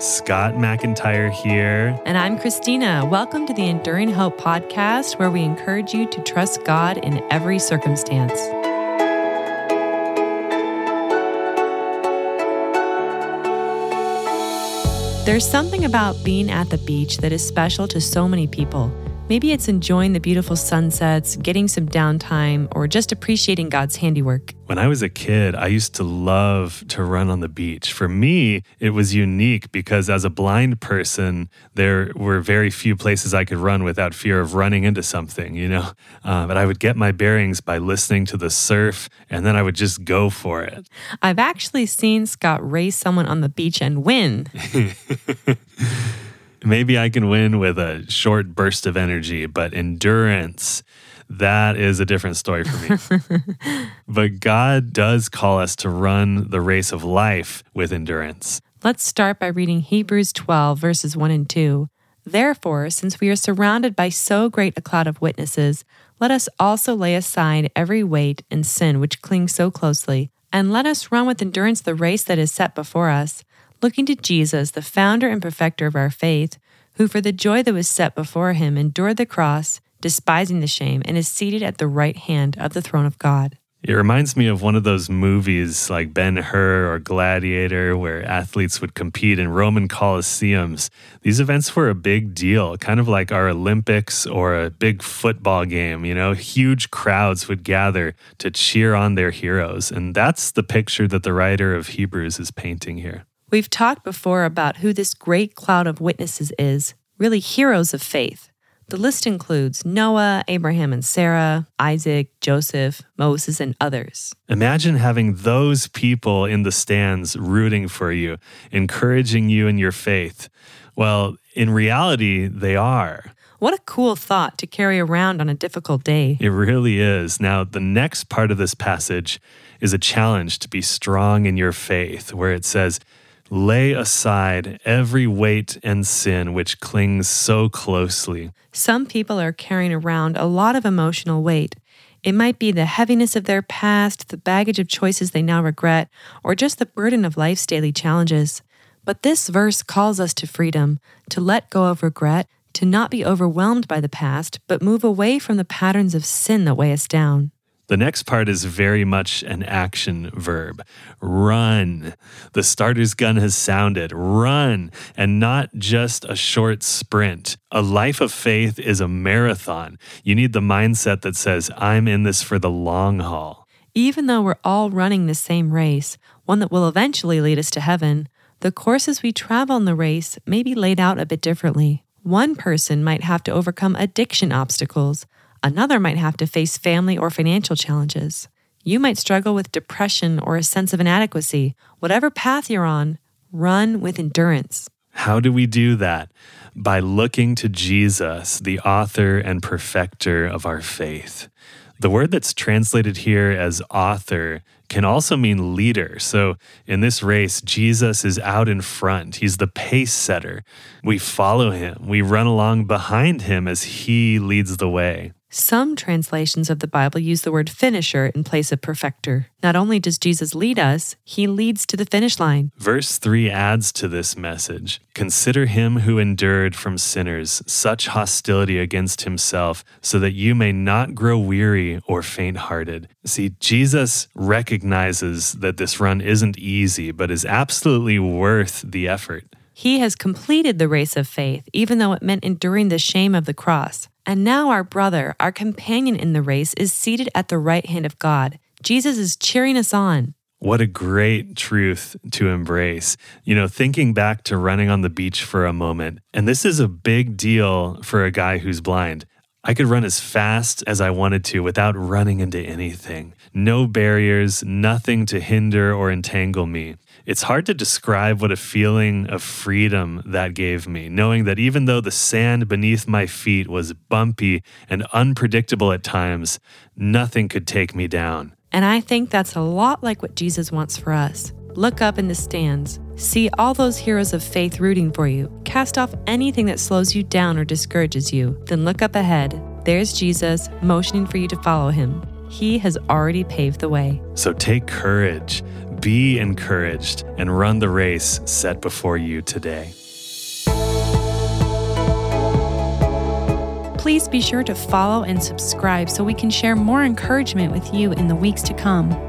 Scott MacIntyre here. And I'm Christina. Welcome to the Enduring Hope podcast, where we encourage you to trust God in every circumstance. There's something about being at the beach that is special to so many people. Maybe it's enjoying the beautiful sunsets, getting some downtime, or just appreciating God's handiwork. When I was a kid, I used to love to run on the beach. For me, it was unique because as a blind person, there were very few places I could run without fear of running into something, you know? Uh, but I would get my bearings by listening to the surf and then I would just go for it. I've actually seen Scott race someone on the beach and win. Maybe I can win with a short burst of energy, but endurance, that is a different story for me. but God does call us to run the race of life with endurance. Let's start by reading Hebrews 12, verses 1 and 2. Therefore, since we are surrounded by so great a cloud of witnesses, let us also lay aside every weight and sin which clings so closely, and let us run with endurance the race that is set before us looking to Jesus, the founder and perfecter of our faith, who for the joy that was set before him endured the cross, despising the shame, and is seated at the right hand of the throne of God. It reminds me of one of those movies like Ben Hur or Gladiator, where athletes would compete in Roman coliseums. These events were a big deal, kind of like our Olympics or a big football game. You know, huge crowds would gather to cheer on their heroes. And that's the picture that the writer of Hebrews is painting here. We've talked before about who this great cloud of witnesses is, really heroes of faith. The list includes Noah, Abraham and Sarah, Isaac, Joseph, Moses, and others. Imagine having those people in the stands rooting for you, encouraging you in your faith. Well, in reality, they are. What a cool thought to carry around on a difficult day. It really is. Now, the next part of this passage is a challenge to be strong in your faith, where it says, Lay aside every weight and sin which clings so closely. Some people are carrying around a lot of emotional weight. It might be the heaviness of their past, the baggage of choices they now regret, or just the burden of life's daily challenges. But this verse calls us to freedom, to let go of regret, to not be overwhelmed by the past, but move away from the patterns of sin that weigh us down. The next part is very much an action verb. Run. The starter's gun has sounded. Run, and not just a short sprint. A life of faith is a marathon. You need the mindset that says, I'm in this for the long haul. Even though we're all running the same race, one that will eventually lead us to heaven, the courses we travel in the race may be laid out a bit differently. One person might have to overcome addiction obstacles Another might have to face family or financial challenges. You might struggle with depression or a sense of inadequacy. Whatever path you're on, run with endurance. How do we do that? By looking to Jesus, the author and perfecter of our faith. The word that's translated here as author can also mean leader. So in this race, Jesus is out in front. He's the pace setter. We follow him, we run along behind him as he leads the way. Some translations of the Bible use the word finisher in place of perfecter. Not only does Jesus lead us, he leads to the finish line. Verse 3 adds to this message Consider him who endured from sinners such hostility against himself, so that you may not grow weary or faint hearted. See, Jesus recognizes that this run isn't easy, but is absolutely worth the effort. He has completed the race of faith, even though it meant enduring the shame of the cross. And now our brother, our companion in the race, is seated at the right hand of God. Jesus is cheering us on. What a great truth to embrace. You know, thinking back to running on the beach for a moment, and this is a big deal for a guy who's blind. I could run as fast as I wanted to without running into anything. No barriers, nothing to hinder or entangle me. It's hard to describe what a feeling of freedom that gave me, knowing that even though the sand beneath my feet was bumpy and unpredictable at times, nothing could take me down. And I think that's a lot like what Jesus wants for us. Look up in the stands, see all those heroes of faith rooting for you, cast off anything that slows you down or discourages you, then look up ahead. There's Jesus, motioning for you to follow him. He has already paved the way. So take courage be encouraged and run the race set before you today. Please be sure to follow and subscribe so we can share more encouragement with you in the weeks to come.